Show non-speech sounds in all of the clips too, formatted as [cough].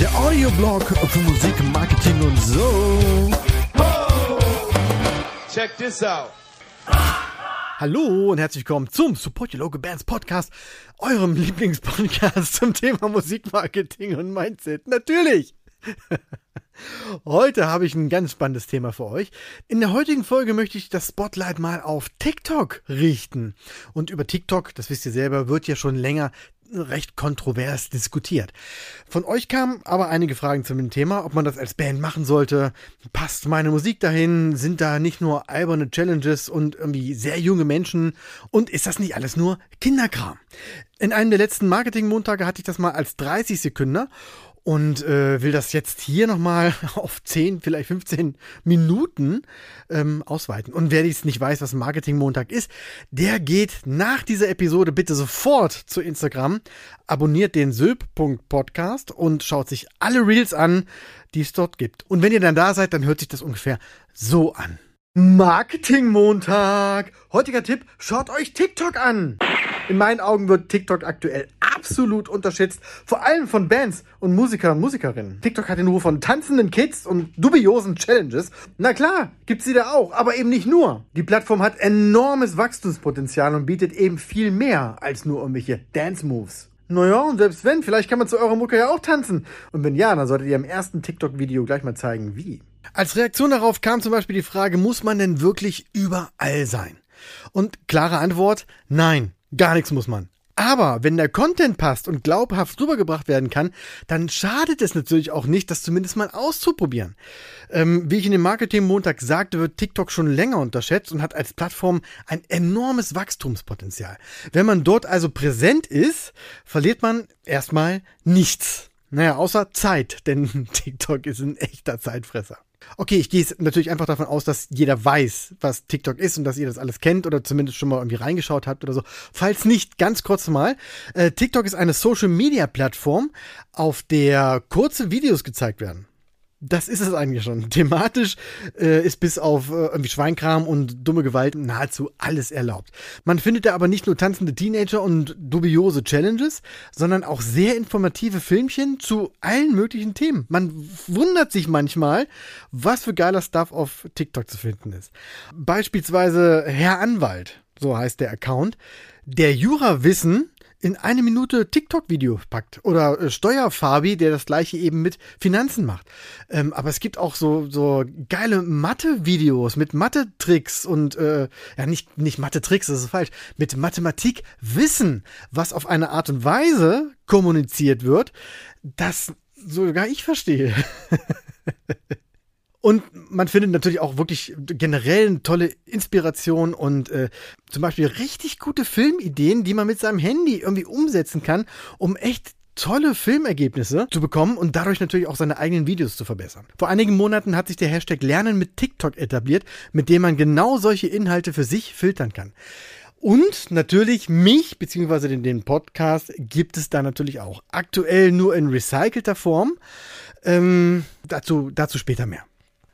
Der Audioblog für Musik, Marketing und so. Check this out. Hallo und herzlich willkommen zum Support Your Local Bands Podcast, eurem Lieblingspodcast zum Thema Musikmarketing und Mindset. Natürlich! [laughs] Heute habe ich ein ganz spannendes Thema für euch. In der heutigen Folge möchte ich das Spotlight mal auf TikTok richten. Und über TikTok, das wisst ihr selber, wird ja schon länger recht kontrovers diskutiert. Von euch kamen aber einige Fragen zu dem Thema, ob man das als Band machen sollte. Passt meine Musik dahin? Sind da nicht nur alberne Challenges und irgendwie sehr junge Menschen? Und ist das nicht alles nur Kinderkram? In einem der letzten Marketing-Montage hatte ich das mal als 30 Sekunden und äh, will das jetzt hier nochmal [laughs] auf 10, vielleicht 15 Minuten ähm, ausweiten. Und wer jetzt nicht weiß, was Marketing-Montag ist, der geht nach dieser Episode bitte sofort zu Instagram, abonniert den Sylp.podcast und schaut sich alle Reels an, die es dort gibt. Und wenn ihr dann da seid, dann hört sich das ungefähr so an. Marketing-Montag! Heutiger Tipp, schaut euch TikTok an! In meinen Augen wird TikTok aktuell absolut unterschätzt, vor allem von Bands und Musiker und Musikerinnen. TikTok hat den Ruf von tanzenden Kids und dubiosen Challenges. Na klar, gibt's sie da auch, aber eben nicht nur. Die Plattform hat enormes Wachstumspotenzial und bietet eben viel mehr als nur irgendwelche Dance-Moves. Naja, und selbst wenn, vielleicht kann man zu eurer Mucke ja auch tanzen. Und wenn ja, dann solltet ihr im ersten TikTok-Video gleich mal zeigen, wie. Als Reaktion darauf kam zum Beispiel die Frage, muss man denn wirklich überall sein? Und klare Antwort, nein. Gar nichts muss man. Aber wenn der Content passt und glaubhaft rübergebracht werden kann, dann schadet es natürlich auch nicht, das zumindest mal auszuprobieren. Ähm, wie ich in dem Marketing-Montag sagte, wird TikTok schon länger unterschätzt und hat als Plattform ein enormes Wachstumspotenzial. Wenn man dort also präsent ist, verliert man erstmal nichts. Naja, außer Zeit, denn [laughs] TikTok ist ein echter Zeitfresser. Okay, ich gehe natürlich einfach davon aus, dass jeder weiß, was TikTok ist und dass ihr das alles kennt oder zumindest schon mal irgendwie reingeschaut habt oder so. Falls nicht, ganz kurz mal. Äh, TikTok ist eine Social-Media-Plattform, auf der kurze Videos gezeigt werden. Das ist es eigentlich schon. [laughs] Thematisch äh, ist bis auf äh, irgendwie Schweinkram und dumme Gewalt nahezu alles erlaubt. Man findet da aber nicht nur tanzende Teenager und dubiose Challenges, sondern auch sehr informative Filmchen zu allen möglichen Themen. Man wundert sich manchmal, was für geiler Stuff auf TikTok zu finden ist. Beispielsweise Herr Anwalt, so heißt der Account, der Jura-Wissen in eine Minute TikTok-Video packt. Oder äh, Steuerfabi, der das gleiche eben mit Finanzen macht. Ähm, aber es gibt auch so, so geile Mathe-Videos mit Mathe-Tricks und äh, ja, nicht, nicht Mathe-Tricks, das ist falsch, mit Mathematik-Wissen, was auf eine Art und Weise kommuniziert wird, dass sogar ich verstehe. [laughs] Und man findet natürlich auch wirklich generell eine tolle Inspiration und äh, zum Beispiel richtig gute Filmideen, die man mit seinem Handy irgendwie umsetzen kann, um echt tolle Filmergebnisse zu bekommen und dadurch natürlich auch seine eigenen Videos zu verbessern. Vor einigen Monaten hat sich der Hashtag Lernen mit TikTok etabliert, mit dem man genau solche Inhalte für sich filtern kann. Und natürlich mich, beziehungsweise den, den Podcast, gibt es da natürlich auch. Aktuell nur in recycelter Form. Ähm, dazu, dazu später mehr.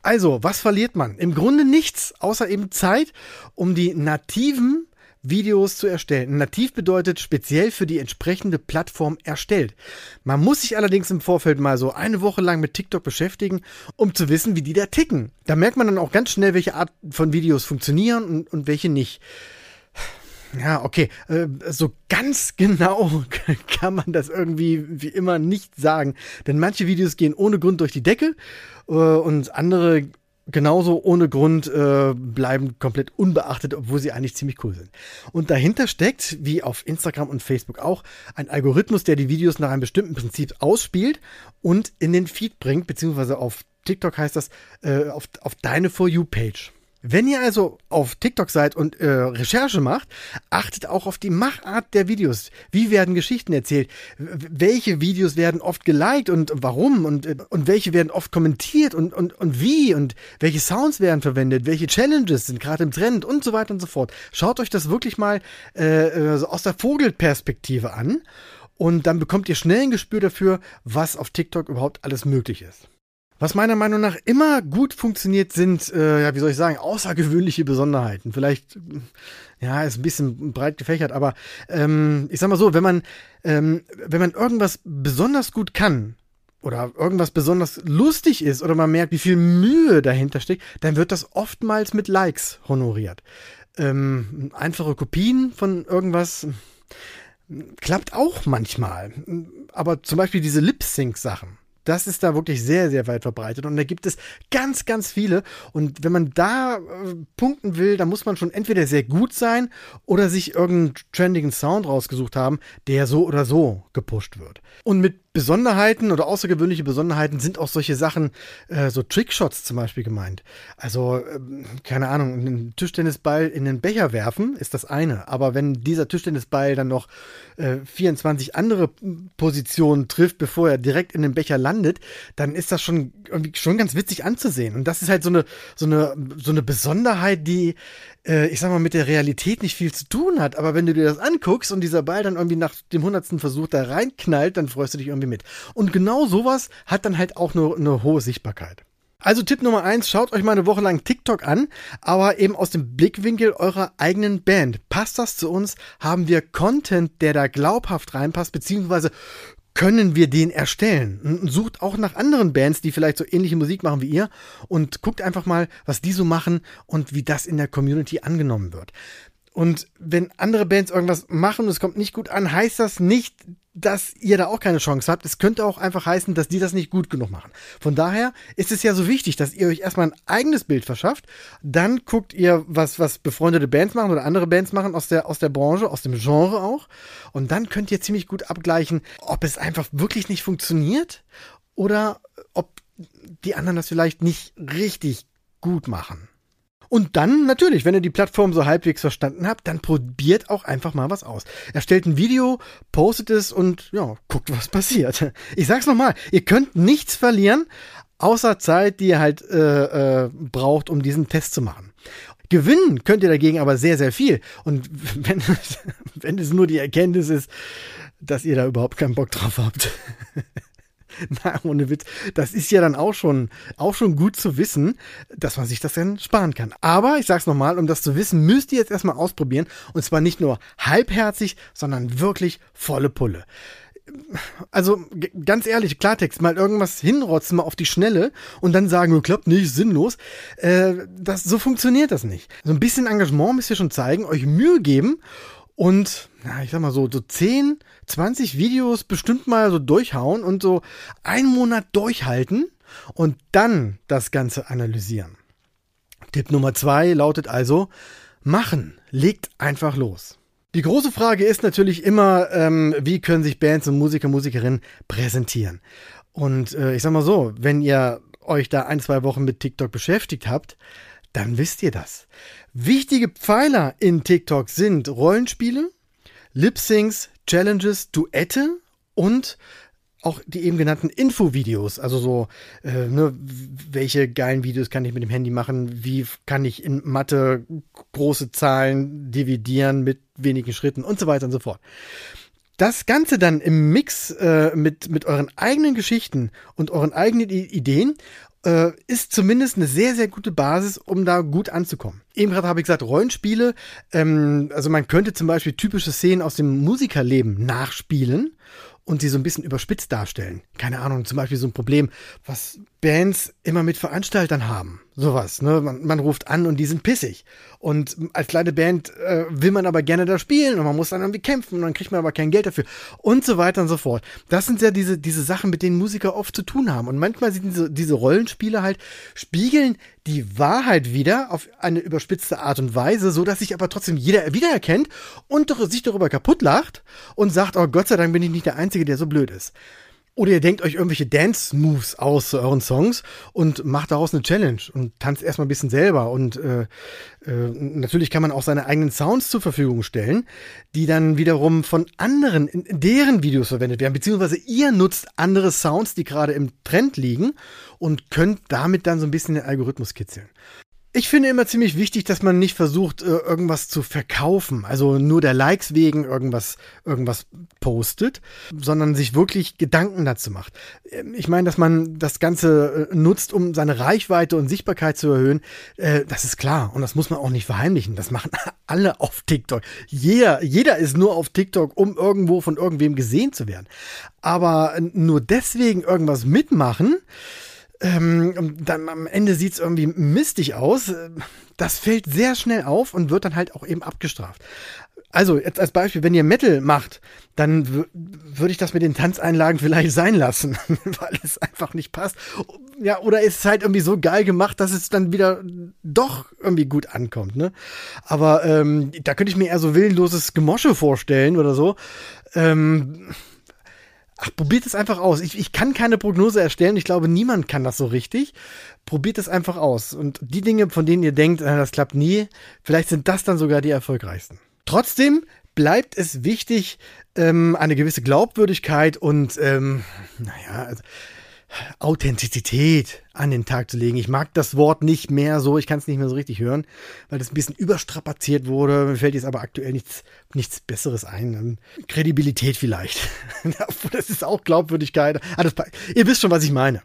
Also, was verliert man? Im Grunde nichts, außer eben Zeit, um die nativen Videos zu erstellen. Nativ bedeutet speziell für die entsprechende Plattform erstellt. Man muss sich allerdings im Vorfeld mal so eine Woche lang mit TikTok beschäftigen, um zu wissen, wie die da ticken. Da merkt man dann auch ganz schnell, welche Art von Videos funktionieren und, und welche nicht. Ja, okay. Äh, so ganz [laughs] genau kann man das irgendwie wie immer nicht sagen. Denn manche Videos gehen ohne Grund durch die Decke äh, und andere genauso ohne Grund äh, bleiben komplett unbeachtet, obwohl sie eigentlich ziemlich cool sind. Und dahinter steckt, wie auf Instagram und Facebook auch, ein Algorithmus, der die Videos nach einem bestimmten Prinzip ausspielt und in den Feed bringt, beziehungsweise auf TikTok heißt das, auf, auf deine For You-Page. Wenn ihr also auf TikTok seid und äh, Recherche macht, achtet auch auf die Machart der Videos. Wie werden Geschichten erzählt? Welche Videos werden oft geliked und warum? Und, äh, und welche werden oft kommentiert und, und, und wie? Und welche Sounds werden verwendet? Welche Challenges sind gerade im Trend und so weiter und so fort. Schaut euch das wirklich mal äh, äh so aus der Vogelperspektive an und dann bekommt ihr schnell ein Gespür dafür, was auf TikTok überhaupt alles möglich ist. Was meiner Meinung nach immer gut funktioniert, sind, äh, ja, wie soll ich sagen, außergewöhnliche Besonderheiten. Vielleicht, ja, ist ein bisschen breit gefächert, aber ähm, ich sag mal so, wenn man, ähm, wenn man irgendwas besonders gut kann, oder irgendwas besonders lustig ist oder man merkt, wie viel Mühe dahinter steckt, dann wird das oftmals mit Likes honoriert. Ähm, einfache Kopien von irgendwas klappt auch manchmal. Aber zum Beispiel diese Lip-Sync-Sachen. Das ist da wirklich sehr, sehr weit verbreitet. Und da gibt es ganz, ganz viele. Und wenn man da äh, punkten will, dann muss man schon entweder sehr gut sein oder sich irgendeinen trendigen Sound rausgesucht haben, der so oder so gepusht wird. Und mit Besonderheiten oder außergewöhnliche Besonderheiten sind auch solche Sachen, äh, so Trickshots zum Beispiel gemeint. Also, äh, keine Ahnung, einen Tischtennisball in den Becher werfen ist das eine. Aber wenn dieser Tischtennisball dann noch äh, 24 andere Positionen trifft, bevor er direkt in den Becher landet, dann ist das schon irgendwie schon ganz witzig anzusehen. Und das ist halt so eine, so eine, so eine Besonderheit, die äh, ich sag mal, mit der Realität nicht viel zu tun hat. Aber wenn du dir das anguckst und dieser Ball dann irgendwie nach dem hundertsten Versuch da reinknallt, dann freust du dich irgendwie mit. Und genau sowas hat dann halt auch eine, eine hohe Sichtbarkeit. Also Tipp Nummer eins, schaut euch mal eine Woche lang TikTok an, aber eben aus dem Blickwinkel eurer eigenen Band. Passt das zu uns? Haben wir Content, der da glaubhaft reinpasst, beziehungsweise können wir den erstellen? sucht auch nach anderen Bands, die vielleicht so ähnliche Musik machen wie ihr und guckt einfach mal, was die so machen und wie das in der Community angenommen wird. Und wenn andere Bands irgendwas machen und es kommt nicht gut an, heißt das nicht, dass ihr da auch keine Chance habt. Es könnte auch einfach heißen, dass die das nicht gut genug machen. Von daher ist es ja so wichtig, dass ihr euch erstmal ein eigenes Bild verschafft. Dann guckt ihr, was, was befreundete Bands machen oder andere Bands machen aus der, aus der Branche, aus dem Genre auch. Und dann könnt ihr ziemlich gut abgleichen, ob es einfach wirklich nicht funktioniert oder ob die anderen das vielleicht nicht richtig gut machen. Und dann natürlich, wenn ihr die Plattform so halbwegs verstanden habt, dann probiert auch einfach mal was aus. Erstellt ein Video, postet es und ja, guckt, was passiert. [laughs] Ich sag's nochmal, ihr könnt nichts verlieren, außer Zeit, die ihr halt äh, äh, braucht, um diesen Test zu machen. Gewinnen könnt ihr dagegen aber sehr, sehr viel. Und [laughs] wenn, wenn es nur die Erkenntnis ist, dass ihr da überhaupt keinen Bock drauf habt. [laughs] [laughs] Na, ohne Witz. Das ist ja dann auch schon, auch schon gut zu wissen, dass man sich das dann sparen kann. Aber ich sag's nochmal, um das zu wissen, müsst ihr jetzt erstmal ausprobieren. Und zwar nicht nur halbherzig, sondern wirklich volle Pulle. Also ganz ehrlich, Klartext, mal irgendwas hinrotzen, mal auf die Schnelle und dann sagen, klappt nicht, sinnlos. Äh, das, so funktioniert das nicht. So ein bisschen Engagement müsst ihr schon zeigen, euch Mühe geben und, na, ich sag mal so, so 10, 20 Videos bestimmt mal so durchhauen und so einen Monat durchhalten und dann das Ganze analysieren. Tipp Nummer zwei lautet also, machen, legt einfach los. Die große Frage ist natürlich immer, ähm, wie können sich Bands und Musiker, Musikerinnen präsentieren? Und äh, ich sag mal so, wenn ihr euch da ein, zwei Wochen mit TikTok beschäftigt habt, dann wisst ihr das. Wichtige Pfeiler in TikTok sind Rollenspiele, Lip-Syncs, Challenges, Duette und auch die eben genannten Infovideos, also so, äh, ne, welche geilen Videos kann ich mit dem Handy machen, wie kann ich in Mathe große Zahlen dividieren mit wenigen Schritten und so weiter und so fort. Das Ganze dann im Mix äh, mit, mit euren eigenen Geschichten und euren eigenen I Ideen äh, ist zumindest eine sehr, sehr gute Basis, um da gut anzukommen. Eben gerade habe ich gesagt, Rollenspiele, ähm, also man könnte zum Beispiel typische Szenen aus dem Musikerleben nachspielen und sie so ein bisschen überspitzt darstellen. Keine Ahnung, zum Beispiel so ein Problem, was Bands immer mit Veranstaltern haben. Sowas, ne? Man, man ruft an und die sind pissig. Und als kleine Band äh, will man aber gerne da spielen und man muss dann irgendwie kämpfen und dann kriegt man aber kein Geld dafür und so weiter und so fort. Das sind ja diese, diese Sachen, mit denen Musiker oft zu tun haben. Und manchmal sind diese, diese Rollenspiele halt, spiegeln die Wahrheit wieder auf eine überspitzte Art und Weise, so dass sich aber trotzdem jeder wiedererkennt und sich darüber kaputt lacht und sagt, oh Gott sei Dank bin ich nicht der Einzige, der so blöd ist. Oder ihr denkt euch irgendwelche Dance-Moves aus zu euren Songs und macht daraus eine Challenge und tanzt erstmal ein bisschen selber. Und äh, äh, natürlich kann man auch seine eigenen Sounds zur Verfügung stellen, die dann wiederum von anderen in deren Videos verwendet werden. Beziehungsweise ihr nutzt andere Sounds, die gerade im Trend liegen und könnt damit dann so ein bisschen den Algorithmus kitzeln. Ich finde immer ziemlich wichtig, dass man nicht versucht, äh, irgendwas zu verkaufen, also nur der Likes wegen irgendwas, irgendwas postet, sondern sich wirklich Gedanken dazu macht. Ähm, ich meine, dass man das Ganze äh, nutzt, um seine Reichweite und Sichtbarkeit zu erhöhen, äh, das ist klar und das muss man auch nicht verheimlichen. Das machen [laughs] alle auf TikTok. Jeder, jeder ist nur auf TikTok, um irgendwo von irgendwem gesehen zu werden. Aber nur deswegen irgendwas mitmachen, ähm, dann am Ende sieht es irgendwie mistig aus. Das fällt sehr schnell auf und wird dann halt auch eben abgestraft. Also, jetzt als Beispiel, wenn ihr Metal macht, dann würde ich das mit den Tanzeinlagen vielleicht sein lassen, [laughs] weil es einfach nicht passt. Ja, oder ist es halt irgendwie so geil gemacht, dass es dann wieder doch irgendwie gut ankommt, ne? Aber ähm, da könnte ich mir eher so willenloses Gemosche vorstellen oder so. Ähm, Ach, probiert es einfach aus. Ich, ich kann keine Prognose erstellen. Ich glaube, niemand kann das so richtig. Probiert es einfach aus. Und die Dinge, von denen ihr denkt, äh, das klappt nie, vielleicht sind das dann sogar die erfolgreichsten. Trotzdem bleibt es wichtig, ähm, eine gewisse Glaubwürdigkeit und, ähm, naja, also, Authentizität an den Tag zu legen. Ich mag das Wort nicht mehr so, ich kann es nicht mehr so richtig hören, weil das ein bisschen überstrapaziert wurde. Mir fällt jetzt aber aktuell nichts, nichts Besseres ein. Kredibilität vielleicht. [laughs] das ist auch Glaubwürdigkeit. Ah, das, ihr wisst schon, was ich meine.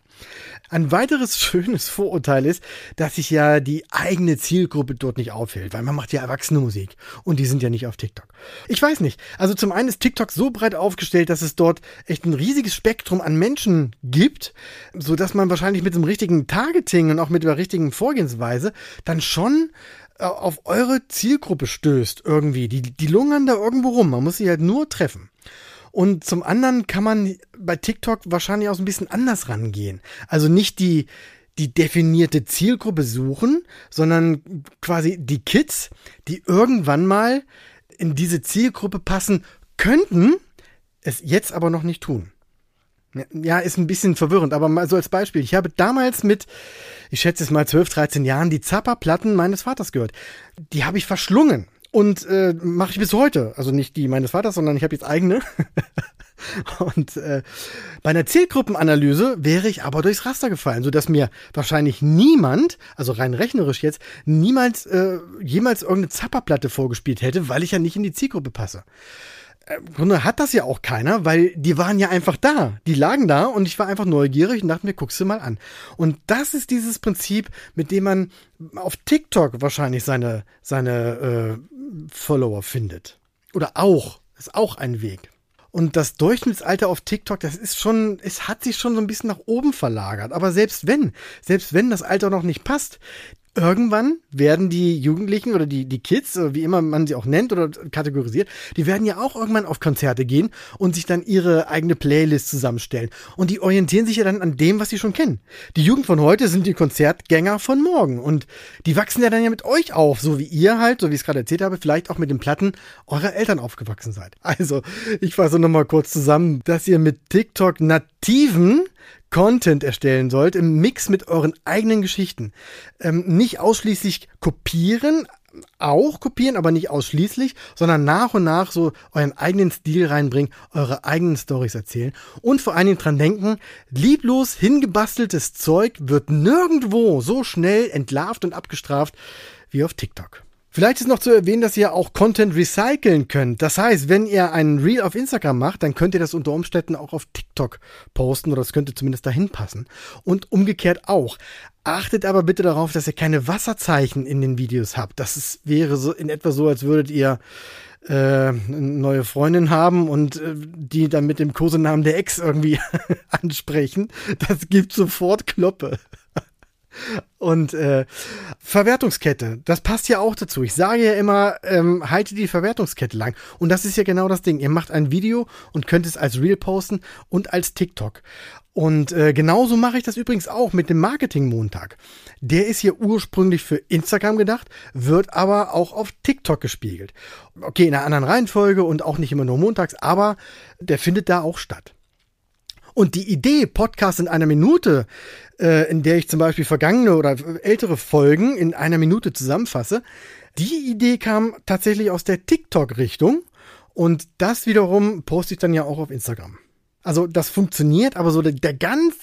Ein weiteres schönes Vorurteil ist, dass sich ja die eigene Zielgruppe dort nicht aufhält, weil man macht ja erwachsene Musik und die sind ja nicht auf TikTok. Ich weiß nicht. Also zum einen ist TikTok so breit aufgestellt, dass es dort echt ein riesiges Spektrum an Menschen gibt, so dass man wahrscheinlich mit dem richtigen Targeting und auch mit der richtigen Vorgehensweise dann schon äh, auf eure Zielgruppe stößt irgendwie. Die, die lungern da irgendwo rum. Man muss sie halt nur treffen. Und zum anderen kann man bei TikTok wahrscheinlich auch so ein bisschen anders rangehen. Also nicht die, die definierte Zielgruppe suchen, sondern quasi die Kids, die irgendwann mal in diese Zielgruppe passen könnten, es jetzt aber noch nicht tun. Ja, ist ein bisschen verwirrend, aber mal so als Beispiel. Ich habe damals mit, ich schätze es mal 12, 13 Jahren, die Zappa-Platten meines Vaters gehört. Die habe ich verschlungen. Und äh, mache ich bis heute. Also nicht die meines Vaters, sondern ich habe jetzt eigene. [laughs] Und äh, bei einer Zielgruppenanalyse wäre ich aber durchs Raster gefallen, sodass mir wahrscheinlich niemand, also rein rechnerisch jetzt, niemals äh, jemals irgendeine Zapperplatte vorgespielt hätte, weil ich ja nicht in die Zielgruppe passe. Im Grunde hat das ja auch keiner, weil die waren ja einfach da. Die lagen da und ich war einfach neugierig und dachte mir, guckst du mal an. Und das ist dieses Prinzip, mit dem man auf TikTok wahrscheinlich seine, seine äh, Follower findet. Oder auch. Ist auch ein Weg. Und das Durchschnittsalter auf TikTok, das ist schon, es hat sich schon so ein bisschen nach oben verlagert. Aber selbst wenn, selbst wenn das Alter noch nicht passt, irgendwann werden die Jugendlichen oder die, die Kids, wie immer man sie auch nennt oder kategorisiert, die werden ja auch irgendwann auf Konzerte gehen und sich dann ihre eigene Playlist zusammenstellen. Und die orientieren sich ja dann an dem, was sie schon kennen. Die Jugend von heute sind die Konzertgänger von morgen. Und die wachsen ja dann ja mit euch auf, so wie ihr halt, so wie ich es gerade erzählt habe, vielleicht auch mit den Platten eurer Eltern aufgewachsen seid. Also, ich fasse nochmal kurz zusammen, dass ihr mit TikTok nativen Content erstellen sollt, im Mix mit euren eigenen Geschichten. Ähm, nicht ausschließlich kopieren, auch kopieren, aber nicht ausschließlich, sondern nach und nach so euren eigenen Stil reinbringen, eure eigenen Stories erzählen und vor allen Dingen dran denken, lieblos hingebasteltes Zeug wird nirgendwo so schnell entlarvt und abgestraft wie auf TikTok. Vielleicht ist noch zu erwähnen, dass ihr auch Content recyceln könnt. Das heißt, wenn ihr einen Reel auf Instagram macht, dann könnt ihr das unter Umständen auch auf TikTok posten oder das könnte zumindest dahin passen. Und umgekehrt auch. Achtet aber bitte darauf, dass ihr keine Wasserzeichen in den Videos habt. Das ist, wäre so in etwa so, als würdet ihr äh, eine neue Freundin haben und äh, die dann mit dem Kosenamen der Ex irgendwie [laughs] ansprechen. Das gibt sofort Kloppe. Und äh, Verwertungskette, das passt ja auch dazu. Ich sage ja immer, ähm, halte die Verwertungskette lang. Und das ist ja genau das Ding. Ihr macht ein Video und könnt es als Reel posten und als TikTok. Und äh, genauso mache ich das übrigens auch mit dem Marketing-Montag. Der ist hier ursprünglich für Instagram gedacht, wird aber auch auf TikTok gespiegelt. Okay, in einer anderen Reihenfolge und auch nicht immer nur montags, aber der findet da auch statt. Und die Idee, Podcast in einer Minute, äh, in der ich zum Beispiel vergangene oder ältere Folgen in einer Minute zusammenfasse, die Idee kam tatsächlich aus der TikTok-Richtung. Und das wiederum poste ich dann ja auch auf Instagram. Also das funktioniert, aber so der, der ganz,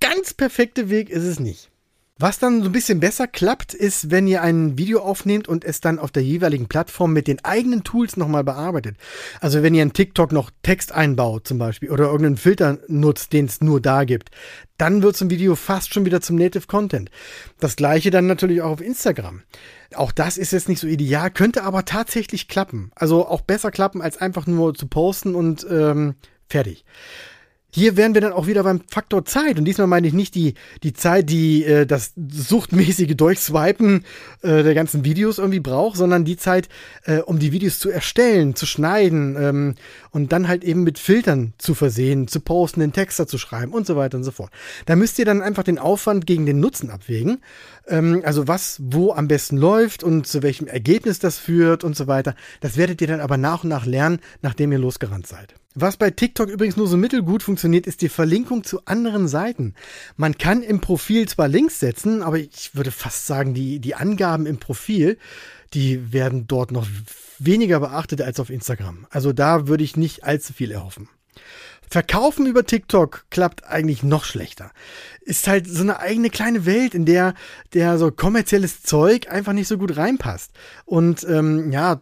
ganz perfekte Weg ist es nicht. Was dann so ein bisschen besser klappt, ist, wenn ihr ein Video aufnehmt und es dann auf der jeweiligen Plattform mit den eigenen Tools nochmal bearbeitet. Also wenn ihr in TikTok noch Text einbaut zum Beispiel oder irgendeinen Filter nutzt, den es nur da gibt, dann wird so ein Video fast schon wieder zum Native Content. Das gleiche dann natürlich auch auf Instagram. Auch das ist jetzt nicht so ideal, könnte aber tatsächlich klappen. Also auch besser klappen, als einfach nur zu posten und ähm, fertig. Hier wären wir dann auch wieder beim Faktor Zeit. Und diesmal meine ich nicht die, die Zeit, die äh, das suchtmäßige Durchswipen äh, der ganzen Videos irgendwie braucht, sondern die Zeit, äh, um die Videos zu erstellen, zu schneiden ähm, und dann halt eben mit Filtern zu versehen, zu posten, den Text zu schreiben und so weiter und so fort. Da müsst ihr dann einfach den Aufwand gegen den Nutzen abwägen. Ähm, also was wo am besten läuft und zu welchem Ergebnis das führt und so weiter. Das werdet ihr dann aber nach und nach lernen, nachdem ihr losgerannt seid. Was bei TikTok übrigens nur so mittelgut funktioniert, ist die Verlinkung zu anderen Seiten. Man kann im Profil zwar Links setzen, aber ich würde fast sagen, die, die Angaben im Profil, die werden dort noch weniger beachtet als auf Instagram. Also da würde ich nicht allzu viel erhoffen. Verkaufen über TikTok klappt eigentlich noch schlechter. Ist halt so eine eigene kleine Welt, in der der so kommerzielles Zeug einfach nicht so gut reinpasst. Und ähm, ja,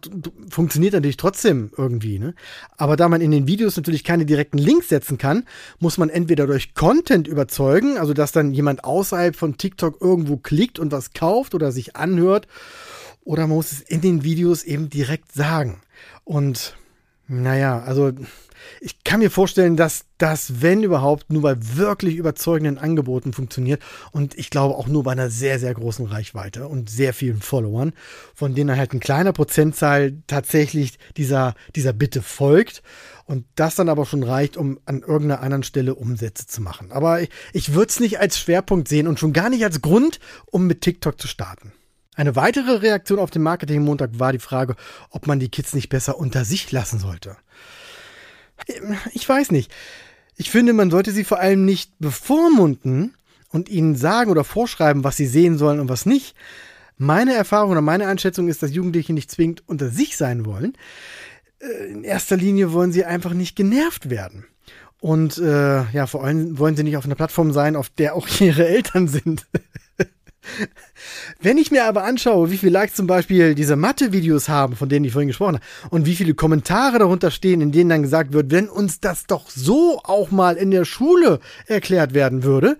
funktioniert natürlich trotzdem irgendwie. Ne? Aber da man in den Videos natürlich keine direkten Links setzen kann, muss man entweder durch Content überzeugen, also dass dann jemand außerhalb von TikTok irgendwo klickt und was kauft oder sich anhört, oder man muss es in den Videos eben direkt sagen. Und naja, also ich kann mir vorstellen, dass das, wenn überhaupt, nur bei wirklich überzeugenden Angeboten funktioniert und ich glaube auch nur bei einer sehr, sehr großen Reichweite und sehr vielen Followern, von denen halt ein kleiner Prozentzahl tatsächlich dieser, dieser Bitte folgt und das dann aber schon reicht, um an irgendeiner anderen Stelle Umsätze zu machen. Aber ich, ich würde es nicht als Schwerpunkt sehen und schon gar nicht als Grund, um mit TikTok zu starten. Eine weitere Reaktion auf den Marketing-Montag war die Frage, ob man die Kids nicht besser unter sich lassen sollte. Ich weiß nicht. Ich finde, man sollte sie vor allem nicht bevormunden und ihnen sagen oder vorschreiben, was sie sehen sollen und was nicht. Meine Erfahrung oder meine Einschätzung ist, dass Jugendliche nicht zwingend unter sich sein wollen. Äh, in erster Linie wollen sie einfach nicht genervt werden. Und äh, ja, vor allem wollen sie nicht auf einer Plattform sein, auf der auch ihre Eltern sind. [laughs] Wenn ich mir aber anschaue, wie viele Likes zum Beispiel diese Mathe-Videos haben, von denen ich vorhin gesprochen habe, und wie viele Kommentare darunter stehen, in denen dann gesagt wird, wenn uns das doch so auch mal in der Schule erklärt werden würde,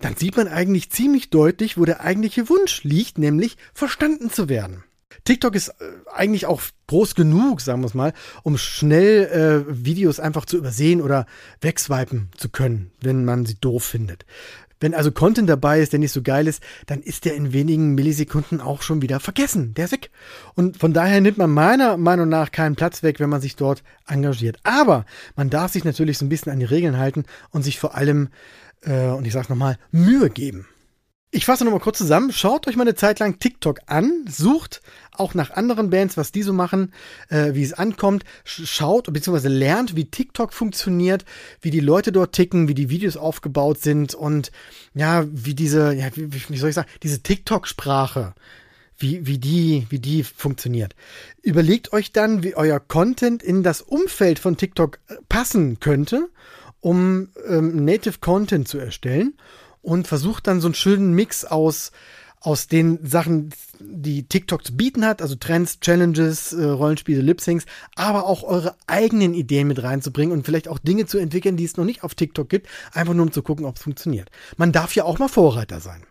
dann sieht man eigentlich ziemlich deutlich, wo der eigentliche Wunsch liegt, nämlich verstanden zu werden. TikTok ist äh, eigentlich auch groß genug, sagen wir es mal, um schnell äh, Videos einfach zu übersehen oder wegswipen zu können, wenn man sie doof findet. Wenn also Content dabei ist, der nicht so geil ist, dann ist der in wenigen Millisekunden auch schon wieder vergessen. Der ist weg. Und von daher nimmt man meiner Meinung nach keinen Platz weg, wenn man sich dort engagiert. Aber man darf sich natürlich so ein bisschen an die Regeln halten und sich vor allem, äh, und ich sag's nochmal, Mühe geben. Ich fasse nochmal kurz zusammen. Schaut euch mal eine Zeit lang TikTok an, sucht auch nach anderen Bands, was die so machen, äh, wie es ankommt. Schaut bzw. lernt, wie TikTok funktioniert, wie die Leute dort ticken, wie die Videos aufgebaut sind und ja, wie diese, ja, wie, wie soll ich sagen, diese TikTok-Sprache, wie, wie, die, wie die funktioniert. Überlegt euch dann, wie euer Content in das Umfeld von TikTok äh, passen könnte, um ähm, Native Content zu erstellen und versucht dann so einen schönen Mix aus aus den Sachen, die TikTok zu bieten hat, also Trends, Challenges, äh, Rollenspiele, Lip-Syncs, aber auch eure eigenen Ideen mit reinzubringen und vielleicht auch Dinge zu entwickeln, die es noch nicht auf TikTok gibt, einfach nur um zu gucken, ob es funktioniert. Man darf ja auch mal Vorreiter sein.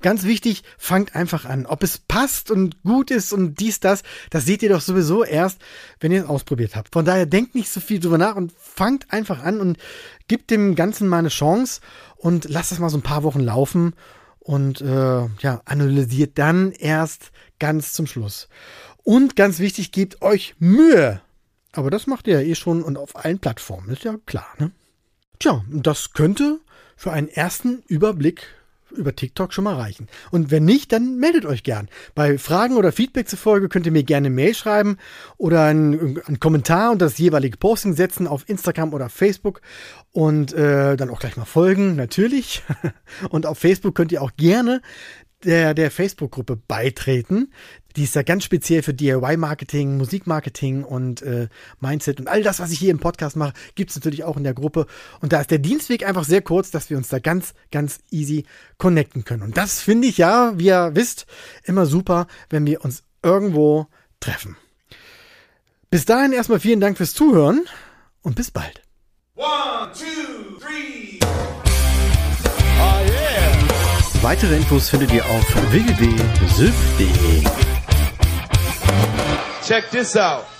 Ganz wichtig, fangt einfach an. Ob es passt und gut ist und dies, das, das seht ihr doch sowieso erst, wenn ihr es ausprobiert habt. Von daher denkt nicht so viel drüber nach und fangt einfach an und gebt dem Ganzen mal eine Chance und lasst es mal so ein paar Wochen laufen und äh, ja, analysiert dann erst ganz zum Schluss. Und ganz wichtig, gebt euch Mühe. Aber das macht ihr ja eh schon und auf allen Plattformen, ist ja klar, ne? Tja, das könnte für einen ersten Überblick über TikTok schon mal reichen. Und wenn nicht, dann meldet euch gern. Bei Fragen oder Feedback zur Folge könnt ihr mir gerne eine Mail schreiben oder einen, einen Kommentar und das jeweilige Posting setzen auf Instagram oder Facebook und äh, dann auch gleich mal folgen, natürlich. [laughs] und auf Facebook könnt ihr auch gerne der, der Facebook-Gruppe beitreten. Die ist ja ganz speziell für DIY-Marketing, Musikmarketing und äh, Mindset und all das, was ich hier im Podcast mache, gibt's natürlich auch in der Gruppe. Und da ist der Dienstweg einfach sehr kurz, dass wir uns da ganz, ganz easy connecten können. Und das finde ich ja, wie ihr wisst, immer super, wenn wir uns irgendwo treffen. Bis dahin erstmal vielen Dank fürs Zuhören und bis bald. One, two, Weitere Infos findet ihr auf www.sylph.de. Check this out.